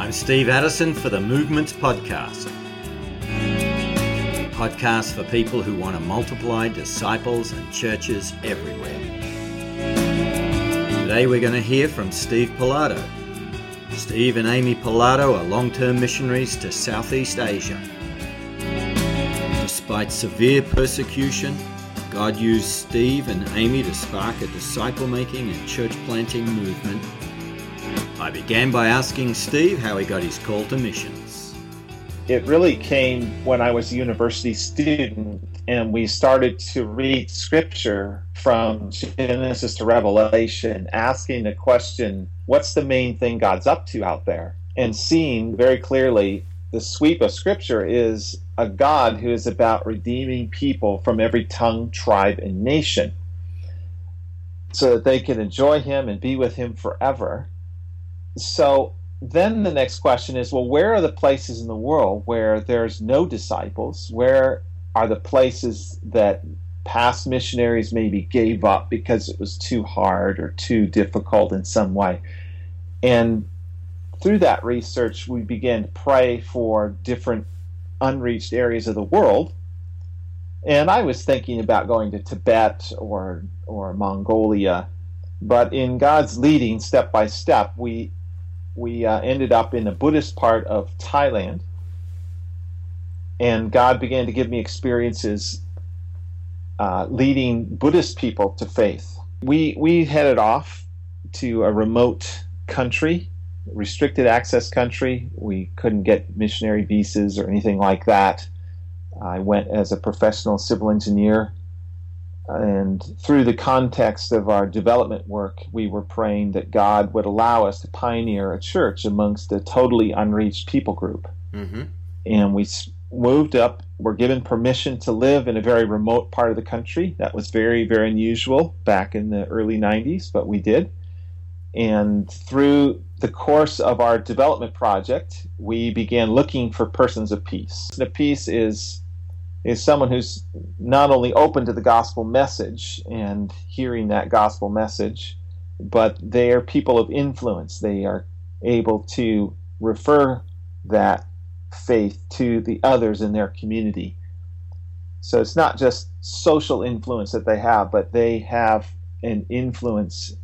I'm Steve Addison for the Movements Podcast. Podcast for people who want to multiply disciples and churches everywhere. Today we're going to hear from Steve Pilato. Steve and Amy Pilato are long term missionaries to Southeast Asia. Despite severe persecution, God used Steve and Amy to spark a disciple making and church planting movement I began by asking Steve how he got his call to missions. It really came when I was a university student and we started to read scripture from Genesis to Revelation, asking the question, what's the main thing God's up to out there? And seeing very clearly the sweep of scripture is a God who is about redeeming people from every tongue, tribe, and nation so that they can enjoy him and be with him forever so then the next question is well, where are the places in the world where there's no disciples? Where are the places that past missionaries maybe gave up because it was too hard or too difficult in some way? And through that research, we began to pray for different unreached areas of the world. And I was thinking about going to Tibet or or Mongolia, but in God's leading, step by step, we we uh, ended up in the Buddhist part of Thailand, and God began to give me experiences uh, leading Buddhist people to faith. We we headed off to a remote country, restricted access country. We couldn't get missionary visas or anything like that. I went as a professional civil engineer and through the context of our development work, we were praying that God would allow us to pioneer a church amongst a totally unreached people group. Mm-hmm. And we moved up, were given permission to live in a very remote part of the country. That was very, very unusual back in the early 90s, but we did. And through the course of our development project, we began looking for persons of peace. The peace is is someone who's not only open to the gospel message and hearing that gospel message, but they are people of influence. They are able to refer that faith to the others in their community. So it's not just social influence that they have, but they have an influence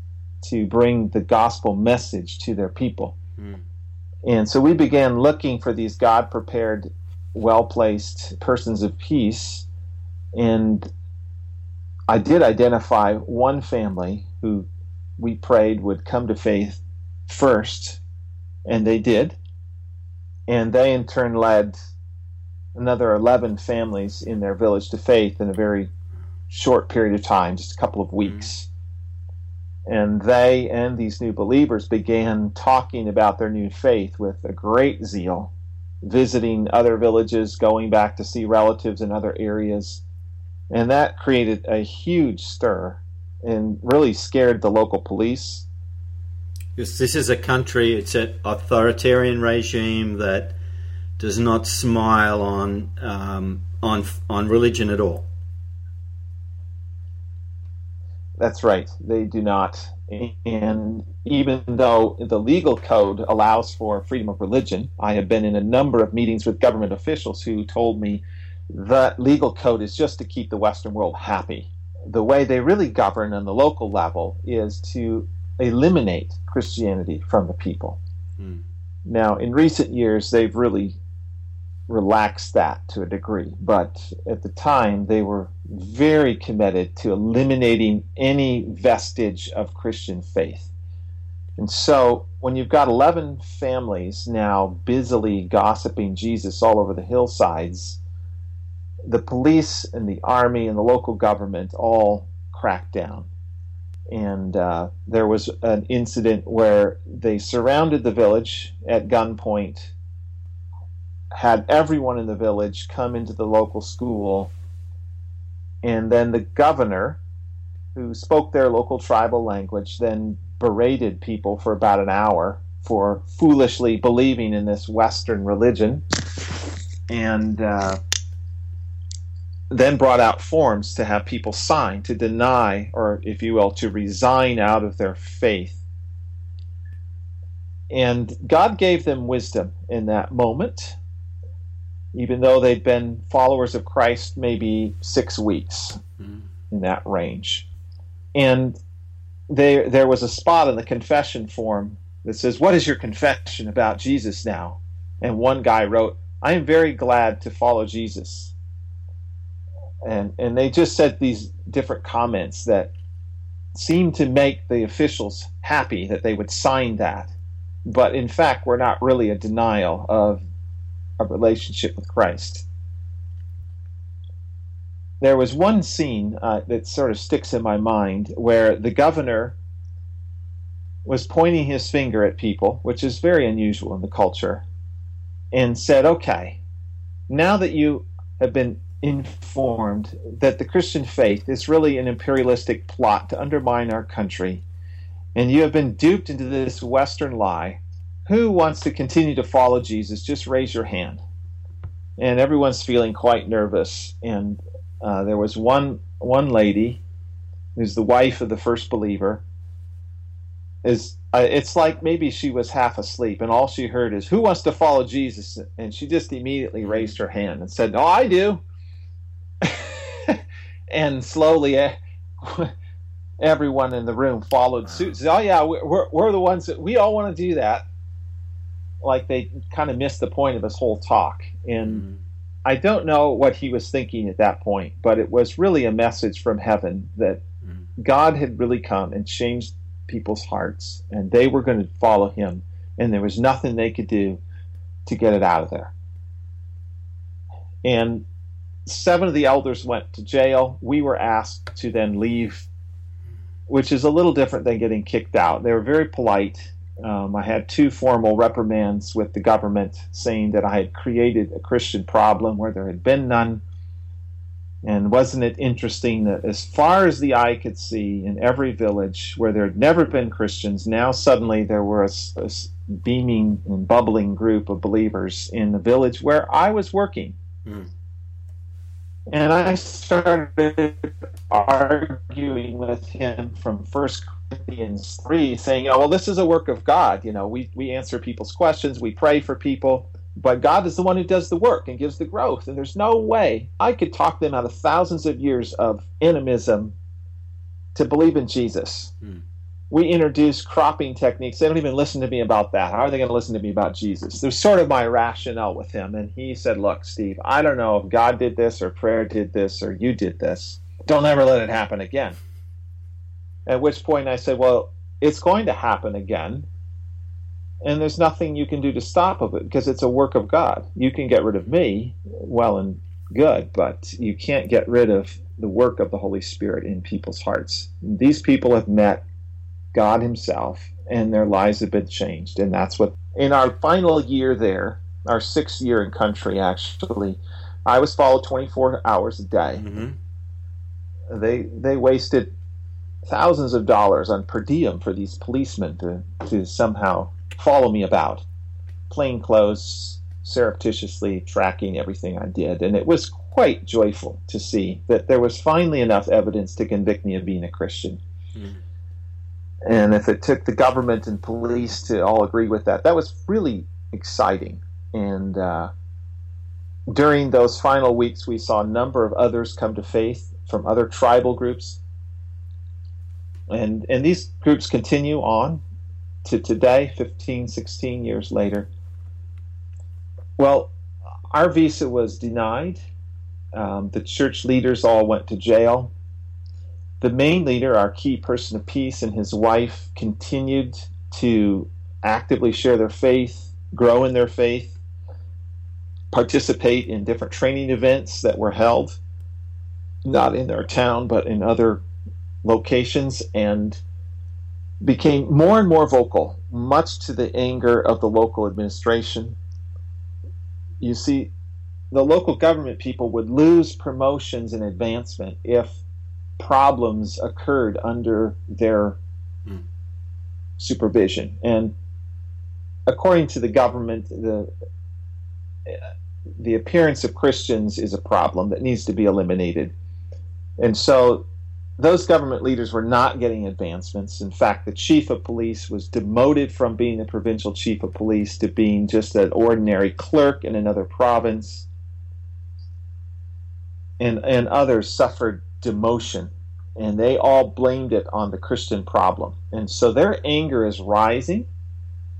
to bring the gospel message to their people. Mm. And so we began looking for these God prepared well placed persons of peace. And I did identify one family who we prayed would come to faith first, and they did. And they in turn led another 11 families in their village to faith in a very short period of time, just a couple of mm-hmm. weeks. And they and these new believers began talking about their new faith with a great zeal visiting other villages, going back to see relatives in other areas. And that created a huge stir and really scared the local police. Yes, this is a country, it's an authoritarian regime that does not smile on, um, on, on religion at all. That's right, they do not. And even though the legal code allows for freedom of religion, I have been in a number of meetings with government officials who told me that legal code is just to keep the Western world happy. The way they really govern on the local level is to eliminate Christianity from the people. Mm. Now, in recent years, they've really relaxed that to a degree, but at the time they were very committed to eliminating any vestige of Christian faith. And so when you've got 11 families now busily gossiping Jesus all over the hillsides, the police and the army and the local government all cracked down. And uh, there was an incident where they surrounded the village at gunpoint had everyone in the village come into the local school, and then the governor, who spoke their local tribal language, then berated people for about an hour for foolishly believing in this Western religion, and uh, then brought out forms to have people sign to deny, or if you will, to resign out of their faith. And God gave them wisdom in that moment, even though they'd been followers of Christ maybe six weeks mm. in that range. And there, there was a spot in the confession form that says, What is your confession about Jesus now? And one guy wrote, I am very glad to follow Jesus. And, and they just said these different comments that seemed to make the officials happy that they would sign that. But in fact, were not really a denial of a relationship with Christ. There was one scene uh, that sort of sticks in my mind where the governor was pointing his finger at people, which is very unusual in the culture, and said, Okay, now that you have been informed that the Christian faith is really an imperialistic plot to undermine our country, and you have been duped into this Western lie, who wants to continue to follow Jesus? Just raise your hand. And everyone's feeling quite nervous. And uh, there was one one lady, who's the wife of the first believer, is uh, it's like maybe she was half asleep and all she heard is who wants to follow jesus and she just immediately raised her hand and said oh i do and slowly eh, everyone in the room followed suit said, oh yeah we're, we're the ones that we all want to do that like they kind of missed the point of his whole talk and mm-hmm. i don't know what he was thinking at that point but it was really a message from heaven that mm-hmm. god had really come and changed people's hearts, and they were going to follow him, and there was nothing they could do to get it out of there. And seven of the elders went to jail. We were asked to then leave, which is a little different than getting kicked out. They were very polite. Um, I had two formal reprimands with the government saying that I had created a Christian problem where there had been none and wasn't it interesting that as far as the eye could see, in every village where there had never been Christians, now suddenly there was a, a beaming and bubbling group of believers in the village where I was working. Mm. And I started arguing with him from First Corinthians 3, saying, oh, well, this is a work of God. You know, we, we answer people's questions, we pray for people. But God is the one who does the work and gives the growth. And there's no way I could talk them out of thousands of years of animism to believe in Jesus. Hmm. We introduce cropping techniques. They don't even listen to me about that. How are they going to listen to me about Jesus? There's sort of my rationale with him. And he said, Look, Steve, I don't know if God did this or prayer did this or you did this. Don't ever let it happen again. At which point I said, Well, it's going to happen again and there's nothing you can do to stop of it because it's a work of God. You can get rid of me, well and good, but you can't get rid of the work of the Holy Spirit in people's hearts. These people have met God Himself, and their lives have been changed, and that's what. In our final year there, our sixth year in country, actually, I was followed 24 hours a day. Mm-hmm. They they wasted thousands of dollars on per diem for these policemen to to somehow follow me about, plain clothes, surreptitiously tracking everything I did. And it was quite joyful to see that there was finally enough evidence to convict me of being a Christian. Mm. And if it took the government and police to all agree with that, that was really exciting. And uh, during those final weeks, we saw a number of others come to faith from other tribal groups. And, and these groups continue on to today, 15, 16 years later. Well, our visa was denied. Um, the church leaders all went to jail. The main leader, our key person of peace, and his wife continued to actively share their faith, grow in their faith, participate in different training events that were held, not in their town, but in other locations, and became more and more vocal, much to the anger of the local administration. You see, the local government people would lose promotions and advancement if problems occurred under their mm. supervision. And according to the government, the the appearance of Christians is a problem that needs to be eliminated. And so those government leaders were not getting advancements. In fact, the chief of police was demoted from being the provincial chief of police to being just an ordinary clerk in another province. And, and others suffered demotion, and they all blamed it on the Christian problem. And so their anger is rising,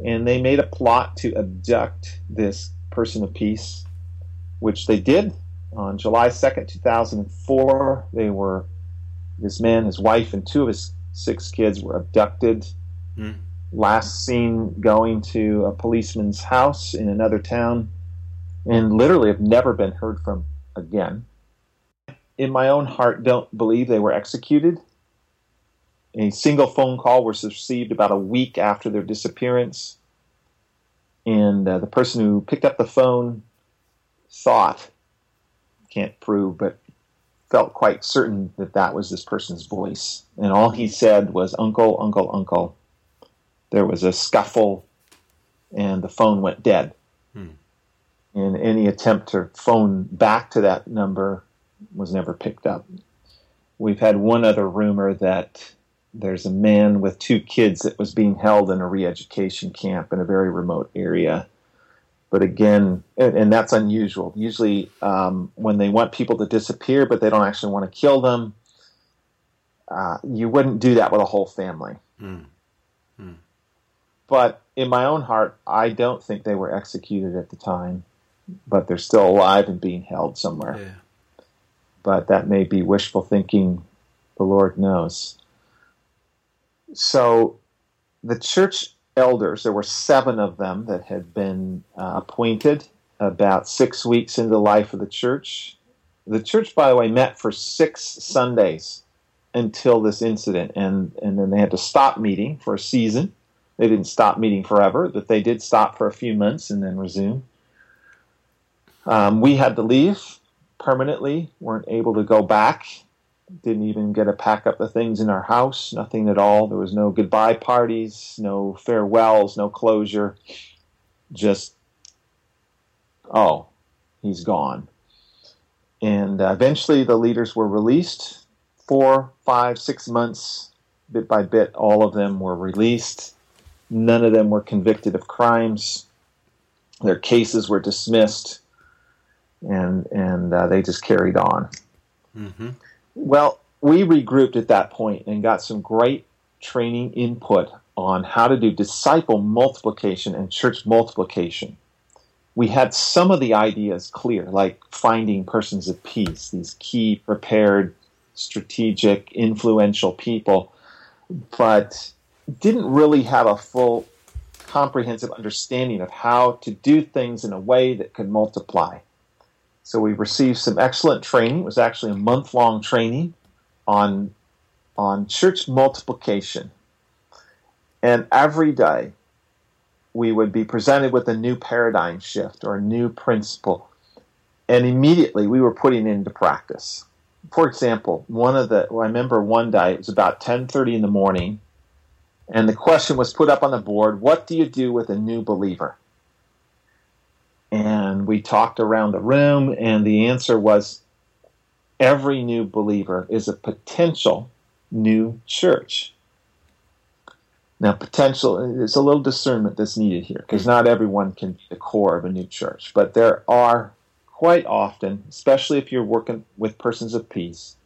and they made a plot to abduct this person of peace, which they did on July 2nd, 2004. They were this man, his wife, and two of his six kids were abducted. Mm. Last seen going to a policeman's house in another town, and literally have never been heard from again. In my own heart, don't believe they were executed. A single phone call was received about a week after their disappearance, and uh, the person who picked up the phone thought, can't prove, but felt quite certain that that was this person's voice. And all he said was, Uncle, Uncle, Uncle. There was a scuffle, and the phone went dead. Hmm. And any attempt to phone back to that number was never picked up. We've had one other rumor that there's a man with two kids that was being held in a re education camp in a very remote area but again, and, and that's unusual. Usually, um, when they want people to disappear, but they don't actually want to kill them, uh, you wouldn't do that with a whole family. Mm. Mm. But in my own heart, I don't think they were executed at the time, but they're still alive and being held somewhere. Yeah. But that may be wishful thinking. The Lord knows. So the church elders. There were seven of them that had been uh, appointed about six weeks into the life of the church. The church, by the way, met for six Sundays until this incident, and, and then they had to stop meeting for a season. They didn't stop meeting forever, but they did stop for a few months and then resume. Um, we had to leave permanently, weren't able to go back didn't even get to pack up the things in our house, nothing at all. There was no goodbye parties, no farewells, no closure. Just, oh, he's gone. And uh, eventually the leaders were released. Four, five, six months, bit by bit, all of them were released. None of them were convicted of crimes. Their cases were dismissed, and and uh, they just carried on. Mm-hmm. Well, we regrouped at that point and got some great training input on how to do disciple multiplication and church multiplication. We had some of the ideas clear, like finding persons of peace, these key, prepared, strategic, influential people, but didn't really have a full comprehensive understanding of how to do things in a way that could multiply. So we received some excellent training. It was actually a month long training on on church multiplication. And every day we would be presented with a new paradigm shift or a new principle. And immediately we were putting it into practice. For example, one of the well, I remember one day it was about 10:30 in the morning and the question was put up on the board, what do you do with a new believer? And we talked around the room, and the answer was every new believer is a potential new church. Now, potential, there's a little discernment that's needed here because not everyone can be the core of a new church, but there are quite often, especially if you're working with persons of peace,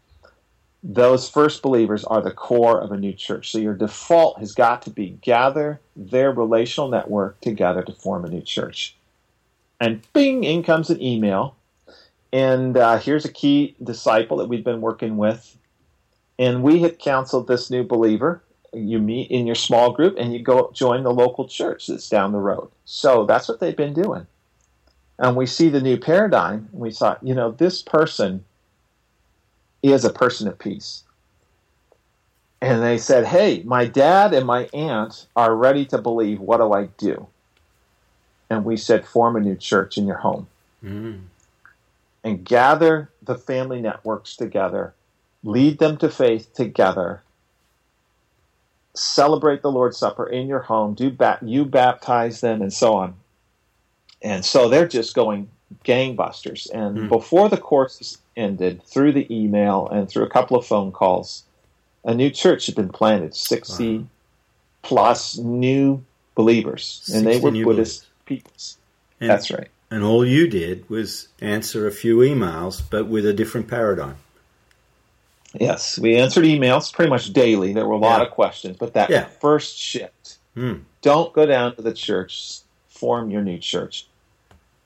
those first believers are the core of a new church. So your default has got to be gather their relational network together to form a new church and bing, in comes an email. And uh, here's a key disciple that we've been working with. And we had counseled this new believer. You meet in your small group and you go join the local church that's down the road. So that's what they've been doing. And we see the new paradigm. And we thought, you know, this person is a person of peace. And they said, hey, my dad and my aunt are ready to believe. What do I do? And we said, form a new church in your home. Mm. And gather the family networks together, lead them to faith together, celebrate the Lord's Supper in your home, do ba- you baptize them, and so on. And so they're just going gangbusters. And mm. before the course ended, through the email and through a couple of phone calls, a new church had been planted, 60 wow. plus new believers, and they were Buddhist peoples. And, That's right. And all you did was answer a few emails, but with a different paradigm. Yes, we answered emails pretty much daily. There were a lot yeah. of questions, but that yeah. first shift, mm. don't go down to the church, form your new church,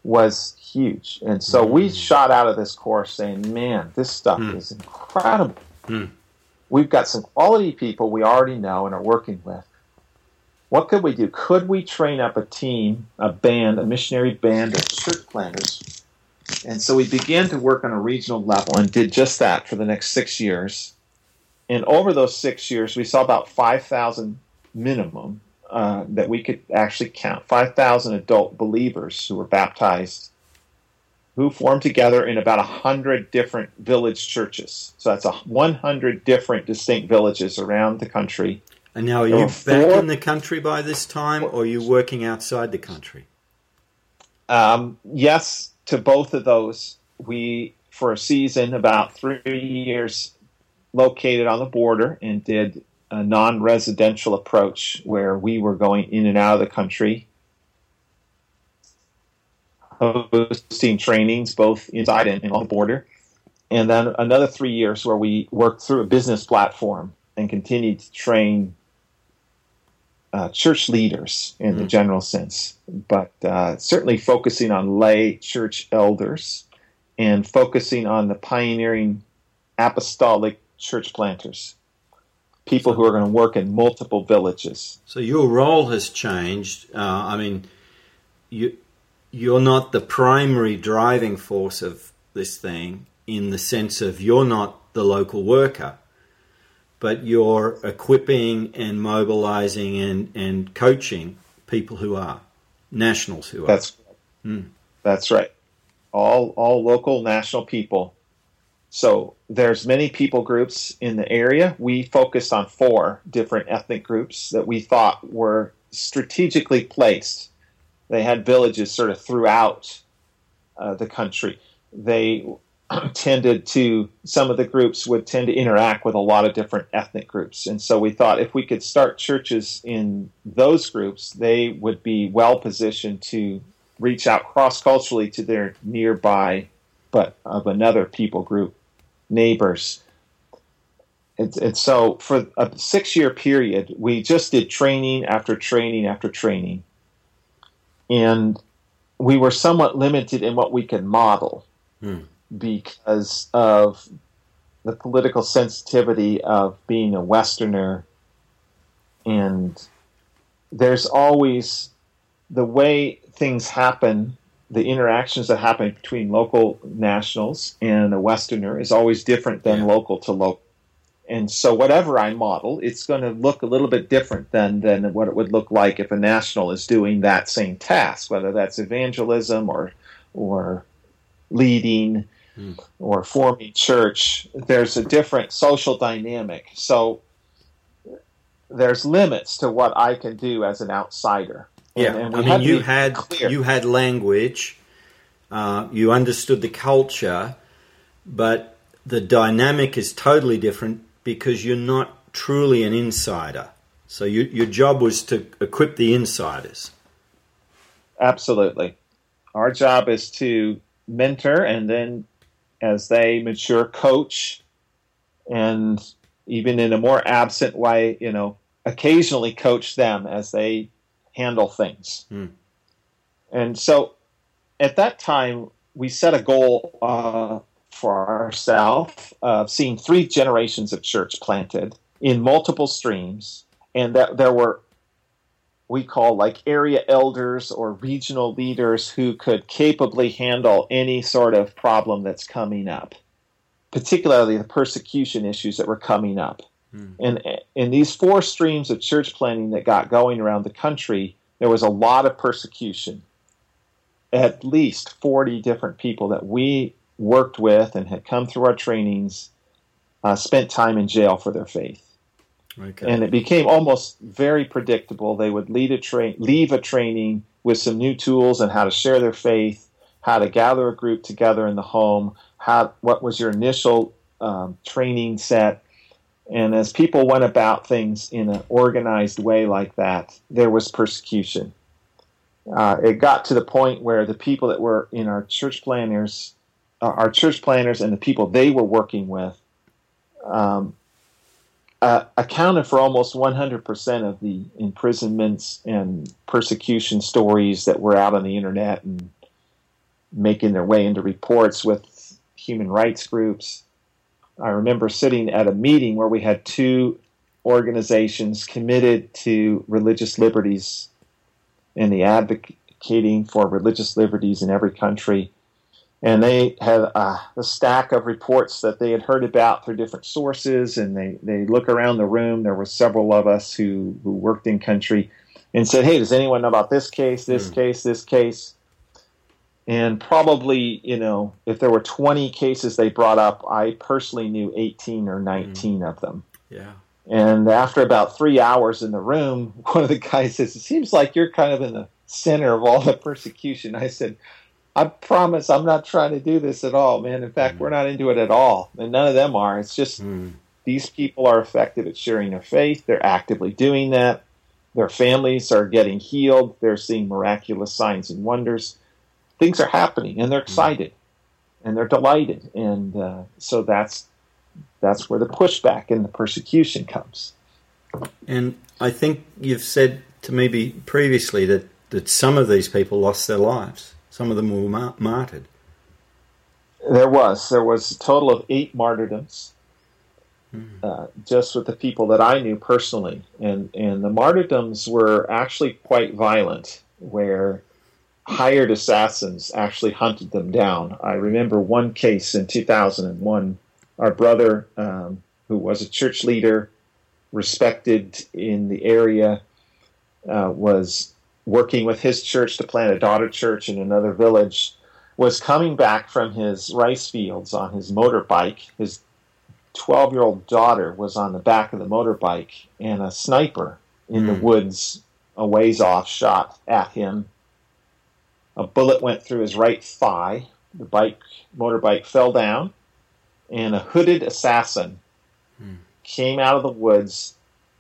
was huge. And so mm. we shot out of this course saying, man, this stuff mm. is incredible. Hmm. We've got some quality people we already know and are working with. What could we do? Could we train up a team, a band, a missionary band of church planters and so we began to work on a regional level and did just that for the next six years. And over those six years, we saw about 5,000 minimum uh, that we could actually count 5,000 adult believers who were baptized, who formed together in about 100 different village churches. So that's a 100 different distinct villages around the country. And now, are you back in the country by this time, or are you working outside the country? Um, yes, to both of those, we, for a season, about three years, located on the border and did a non residential approach where we were going in and out of the country, hosting trainings both inside and, on the border. And then another three years where we worked through a business platform and continued to train uh, church leaders in mm. the general sense, but uh, certainly focusing on lay church elders and focusing on the pioneering apostolic church planters, people who are going to work in multiple villages. So your role has changed. Uh, I mean, you you're not the primary driving force of this thing in the sense of you're not the local worker but you're equipping and mobilizing and, and coaching people who are nationals who are. That's mm. that's right. All all local national people. So there's many people groups in the area. We focused on four different ethnic groups that we thought were strategically placed. They had villages sort of throughout uh, the country. They tended to some of the groups would tend to interact with a lot of different ethnic groups. And so we thought if we could start churches in those groups they would be well positioned to reach out cross culturally to their nearby but of another people group neighbors. And, and so for a six year period we just did training after training after training. And we were somewhat limited in what we could model. Hmm because of the political sensitivity of being a Westerner. And there's always the way things happen, the interactions that happen between local nationals and a Westerner is always different than yeah. local to local. And so, whatever I model, it's going to look a little bit different than, than what it would look like if a national is doing that same task, whether that's evangelism or, or leading mm. or forming church, there's a different social dynamic. So there's limits to what I can do as an outsider. Yeah, and, and I mean, you had clear. you had language, uh, you understood the culture, but the dynamic is totally different because you're not truly an insider. So you, your job was to equip the insiders. Absolutely, our job is to mentor and then as they mature, coach, and even in a more absent way, you know, occasionally coach them as they handle things. Mm. And so at that time, we set a goal uh, for ourselves of seeing three generations of church planted in multiple streams, and that there were we call like area elders or regional leaders who could capably handle any sort of problem that's coming up, particularly the persecution issues that were coming up. Hmm. And in these four streams of church planting that got going around the country, there was a lot of persecution. At least 40 different people that we worked with and had come through our trainings uh, spent time in jail for their faith. Okay. And it became almost very predictable. They would lead a tra- leave a training with some new tools and how to share their faith, how to gather a group together in the home, how what was your initial um, training set, And as people went about things in an organized way like that, there was persecution. Uh, it got to the point where the people that were in our church planners, uh, our church planners, and the people they were working with, um, uh, accounted for almost 100% of the imprisonments and persecution stories that were out on the internet and making their way into reports with human rights groups. I remember sitting at a meeting where we had two organizations committed to religious liberties and the advocating for religious liberties in every country. And they had a, a stack of reports that they had heard about through different sources, and they, they look around the room. There were several of us who, who worked in country and said, Hey, does anyone know about this case, this mm. case, this case? And probably, you know, if there were 20 cases they brought up, I personally knew 18 or 19 mm. of them. Yeah. And after about three hours in the room, one of the guys says, It seems like you're kind of in the center of all the persecution. I said, I promise I'm not trying to do this at all, man. In fact, mm. we're not into it at all. And none of them are. It's just mm. these people are effective at sharing their faith. They're actively doing that. Their families are getting healed. They're seeing miraculous signs and wonders things are happening and they're mm-hmm. excited and they're delighted and uh, so that's that's where the pushback and the persecution comes and i think you've said to me previously that that some of these people lost their lives some of them were mar- martyred there was there was a total of eight martyrdoms mm. uh, just with the people that I knew personally, and and the martyrdoms were actually quite violent, where hired assassins actually hunted them down. I remember one case in 2001. Our brother, um, who was a church leader, respected in the area, uh, was working with his church to plant a daughter church in another village, was coming back from his rice fields on his motorbike. His 12 year old daughter was on the back of the motorbike, and a sniper in mm. the hmm. woods a ways off shot at him a bullet went through his right thigh. The bike, motorbike, fell down, and a hooded assassin hmm. came out of the woods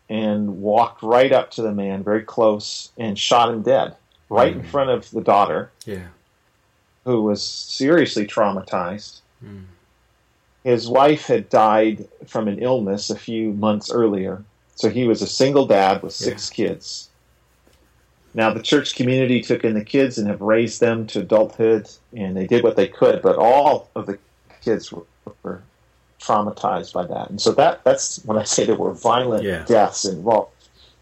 and walked right up to the man, very close, and shot him dead, right in hmm. front of the daughter, yeah. who was seriously traumatized. Hmm. His wife had died from an illness a few months earlier, so he was a single dad with six yeah. kids. Now, the church community took in the kids and have raised them to adulthood, and they did what they could, but all of the kids were, were traumatized by that. And so that that's when I say there were violent yeah. deaths involved.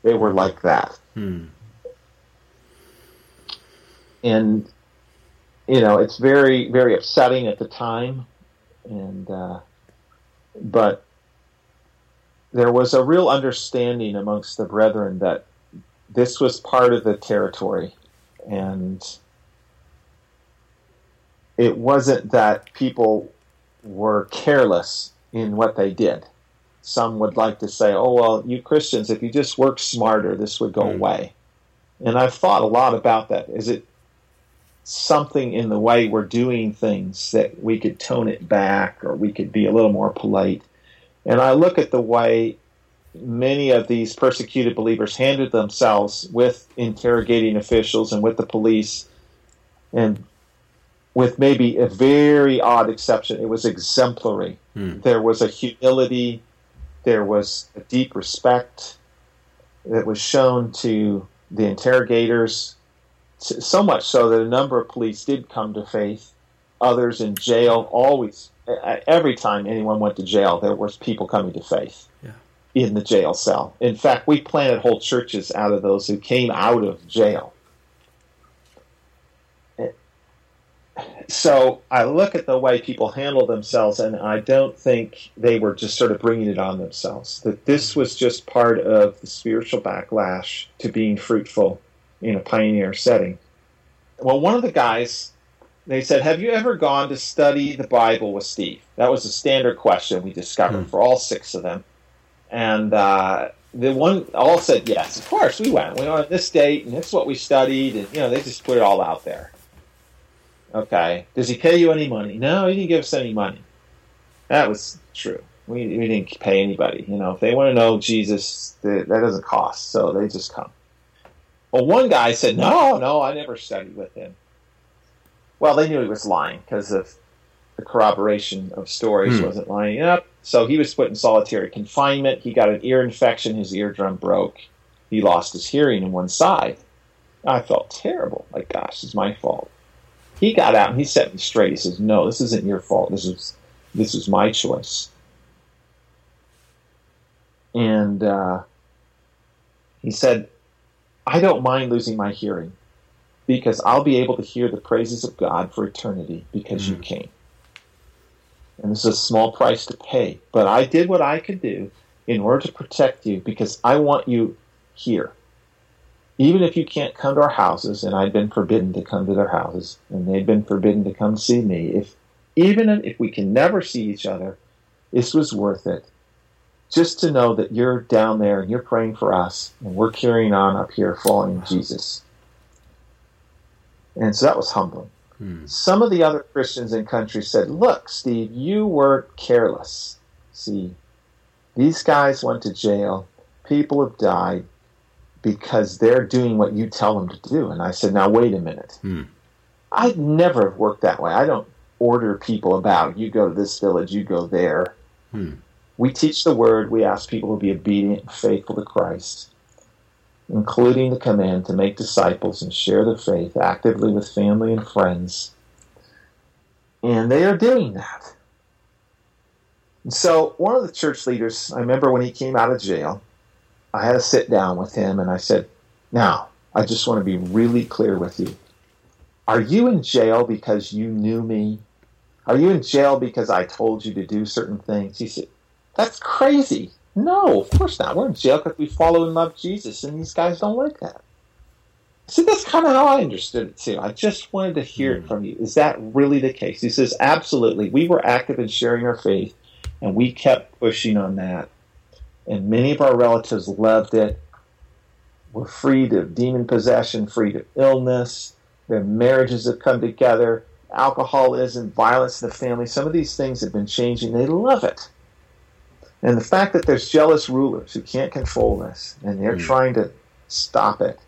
They were like that. Hmm. And, you know, it's very, very upsetting at the time. And, uh, but there was a real understanding amongst the brethren that this was part of the territory, and it wasn't that people were careless in what they did. Some would like to say, oh, well, you Christians, if you just work smarter, this would go mm. away. And I've thought a lot about that. Is it something in the way we're doing things that we could tone it back or we could be a little more polite? And I look at the way many of these persecuted believers handled themselves with interrogating officials and with the police, and with maybe a very odd exception, it was exemplary. Hmm. There was a humility, there was a deep respect that was shown to the interrogators, so much so that a number of police did come to faith. Others in jail always, every time anyone went to jail, there was people coming to faith. Yeah in the jail cell. In fact, we planted whole churches out of those who came out of jail. So I look at the way people handle themselves, and I don't think they were just sort of bringing it on themselves. That this was just part of the spiritual backlash to being fruitful in a pioneer setting. Well, one of the guys, they said, Have you ever gone to study the Bible with Steve? That was a standard question we discovered mm. for all six of them and uh, the one all said yes. Of course, we went. We went on this date, and this is what we studied, and you know they just put it all out there. Okay, does he pay you any money? No, he didn't give us any money. That was true. We, we didn't pay anybody. You know, if they want to know Jesus, they, that doesn't cost, so they just come. Well, one guy said, "No, no, I never studied with him." Well, they knew he was lying because of the corroboration of stories hmm. wasn't lining up. So he was put in solitary confinement. He got an ear infection. His eardrum broke. He lost his hearing in one side. I felt terrible. Like, gosh, it's my fault. He got out and he set me straight. He says, "No, this isn't your fault. This is this is my choice." And uh, he said, "I don't mind losing my hearing because I'll be able to hear the praises of God for eternity because mm-hmm. you came." and this is a small price to pay. But I did what I could do in order to protect you because I want you here. Even if you can't come to our houses, and I'd been forbidden to come to their houses, and they'd been forbidden to come see me, if even if we can never see each other, this was worth it. Just to know that you're down there and you're praying for us, and we're carrying on up here following Jesus. And so that was humbling. Hmm. Some of the other Christians in country said, Look, Steve, you were careless. See, these guys went to jail. People have died because they're doing what you tell them to do. And I said, Now, wait a minute. Hmm. I'd never have worked that way. I don't order people about. You go to this village, you go there. Hmm. We teach the word. We ask people to be obedient and faithful to Christ including the command to make disciples and share the faith actively with family and friends. And they are doing that. And so, one of the church leaders, I remember when he came out of jail, I had to sit down with him and I said, Now, I just want to be really clear with you. Are you in jail because you knew me? Are you in jail because I told you to do certain things? He said, That's crazy. No, of course not. We're in jail because we follow and love Jesus, and these guys don't like that. See, that's kind of how I understood it too. I just wanted to hear it hmm. from you. Is that really the case? He says, absolutely. We were active in sharing our faith, and we kept pushing on that. And many of our relatives loved it. We're freed of demon possession, freed of illness. Their marriages have come together. Alcoholism, violence in the family. Some of these things have been changing. They love it. And the fact that there's jealous rulers who can't control this and they're mm. trying to stop it,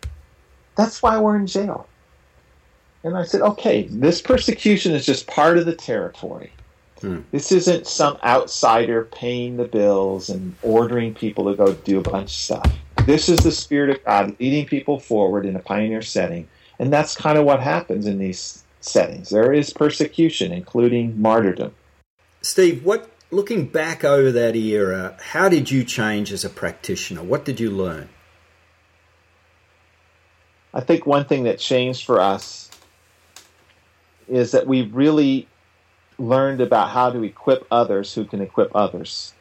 that's why we're in jail. And I said, okay, this persecution is just part of the territory. Hmm. This isn't some outsider paying the bills and ordering people to go do a bunch of stuff. This is the Spirit of God leading people forward in a pioneer setting. And that's kind of what happens in these settings. There is persecution, including martyrdom. Steve, what looking back over that era, how did you change as a practitioner? What did you learn? I think one thing that changed for us is that we really learned about how to equip others who can equip others.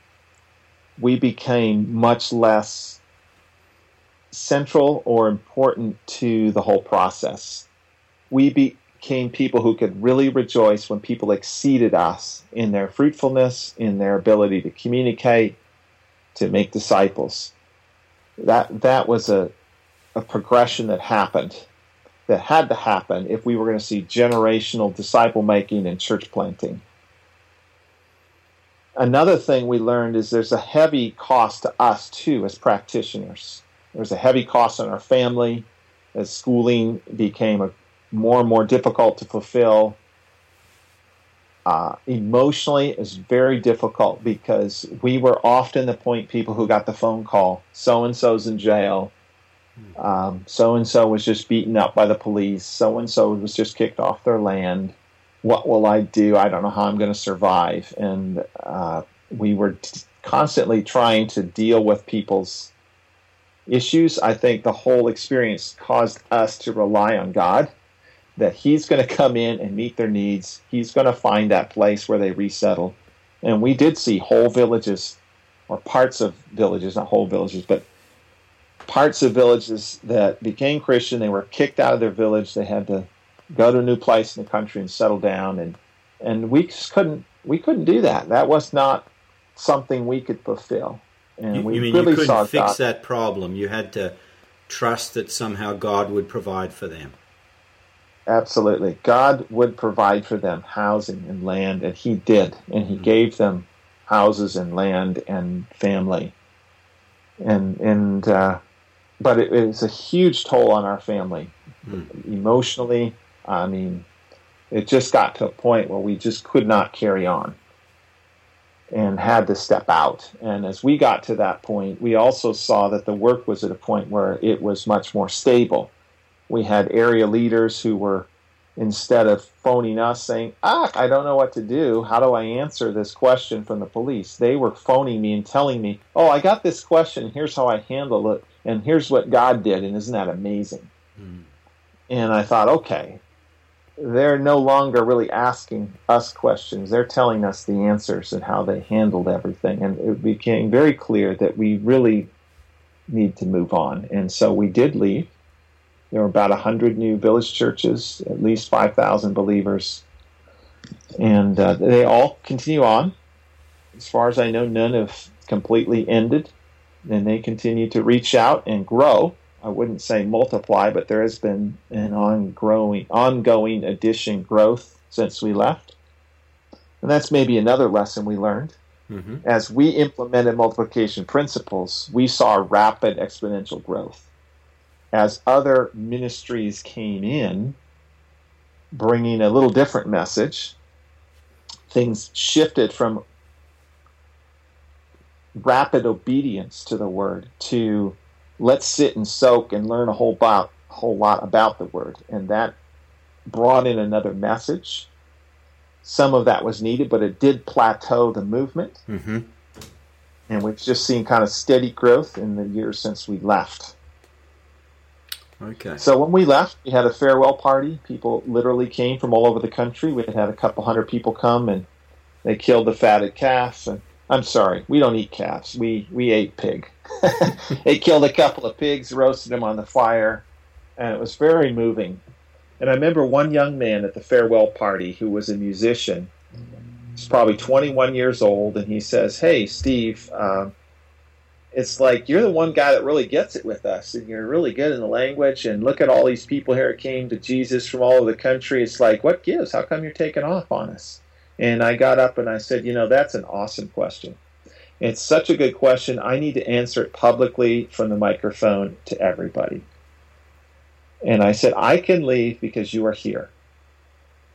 We became much less central or important to the whole process. We became people who could really rejoice when people exceeded us in their fruitfulness, in their ability to communicate, to make disciples. That that was a a progression that happened, that had to happen if we were going to see generational disciple making and church planting. Another thing we learned is there's a heavy cost to us too as practitioners. There's a heavy cost on our family as schooling became a more and more difficult to fulfill. Uh, emotionally, it's very difficult because we were often the point people who got the phone call so and so's in jail. So and so was just beaten up by the police. So and so was just kicked off their land. What will I do? I don't know how I'm going to survive. And uh, we were t- constantly trying to deal with people's issues. I think the whole experience caused us to rely on God that he's going to come in and meet their needs. He's going to find that place where they resettle. And we did see whole villages, or parts of villages, not whole villages, but parts of villages that became Christian. They were kicked out of their village. They had to go to a new place in the country and settle down. And and we just couldn't we couldn't do that. That was not something we could fulfill. And you, we you mean really you couldn't fix God. that problem? You had to trust that somehow God would provide for them. Absolutely. God would provide for them housing and land, and He did. And He mm-hmm. gave them houses and land and family. And and uh, but it, it was a huge toll on our family, mm. emotionally. I mean, it just got to a point where we just could not carry on and had to step out. And as we got to that point, we also saw that the work was at a point where it was much more stable. We had area leaders who were, instead of phoning us saying, Ah, I don't know what to do, how do I answer this question from the police? They were phoning me and telling me, Oh, I got this question, here's how I handle it, and here's what God did. And isn't that amazing? Mm. And I thought, okay, they're no longer really asking us questions. They're telling us the answers and how they handled everything. And it became very clear that we really need to move on. And so we did leave. There were about 100 new village churches, at least 5,000 believers. And uh, they all continue on. As far as I know, none have completely ended. And they continue to reach out and grow. I wouldn't say multiply, but there has been an ongoing ongoing addition growth since we left. And that's maybe another lesson we learned. Mm-hmm. As we implemented multiplication principles, we saw rapid exponential growth. As other ministries came in, bringing a little different message, things shifted from rapid obedience to the word to let's sit and soak and learn a whole, about, whole lot about the word. And that brought in another message. Some of that was needed, but it did plateau the movement. Mm-hmm. And we've just seen kind of steady growth in the years since we left. Okay. So when we left, we had a farewell party. People literally came from all over the country. We had a couple hundred people come, and they killed the fatted calf. And I'm sorry, we don't eat calves. We we ate pig. they killed a couple of pigs, roasted them on the fire, and it was very moving. And I remember one young man at the farewell party who was a musician. He's probably 21 years old, and he says, "Hey, Steve." Uh, it's like you're the one guy that really gets it with us, and you're really good in the language. And look at all these people here came to Jesus from all over the country. It's like, what gives? How come you're taking off on us? And I got up and I said, you know, that's an awesome question. It's such a good question. I need to answer it publicly from the microphone to everybody. And I said, I can leave because you are here.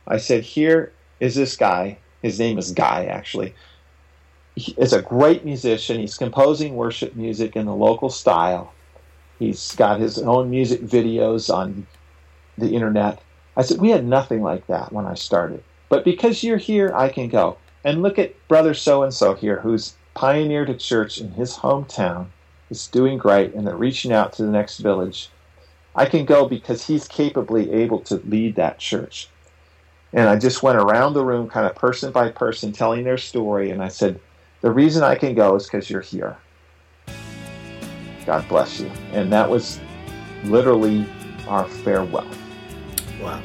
I said, here is this guy. His name is Guy, actually. He is a great musician. He's composing worship music in the local style. He's got his own music videos on the internet. I said, we had nothing like that when I started. But because you're here, I can go. And look at brother so and so here who's pioneered a church in his hometown. Is doing great, and they're reaching out to the next village. I can go because he's capably able to lead that church. And I just went around the room, kind of person by person, telling their story. And I said, The reason I can go is because you're here. God bless you. And that was literally our farewell. Wow.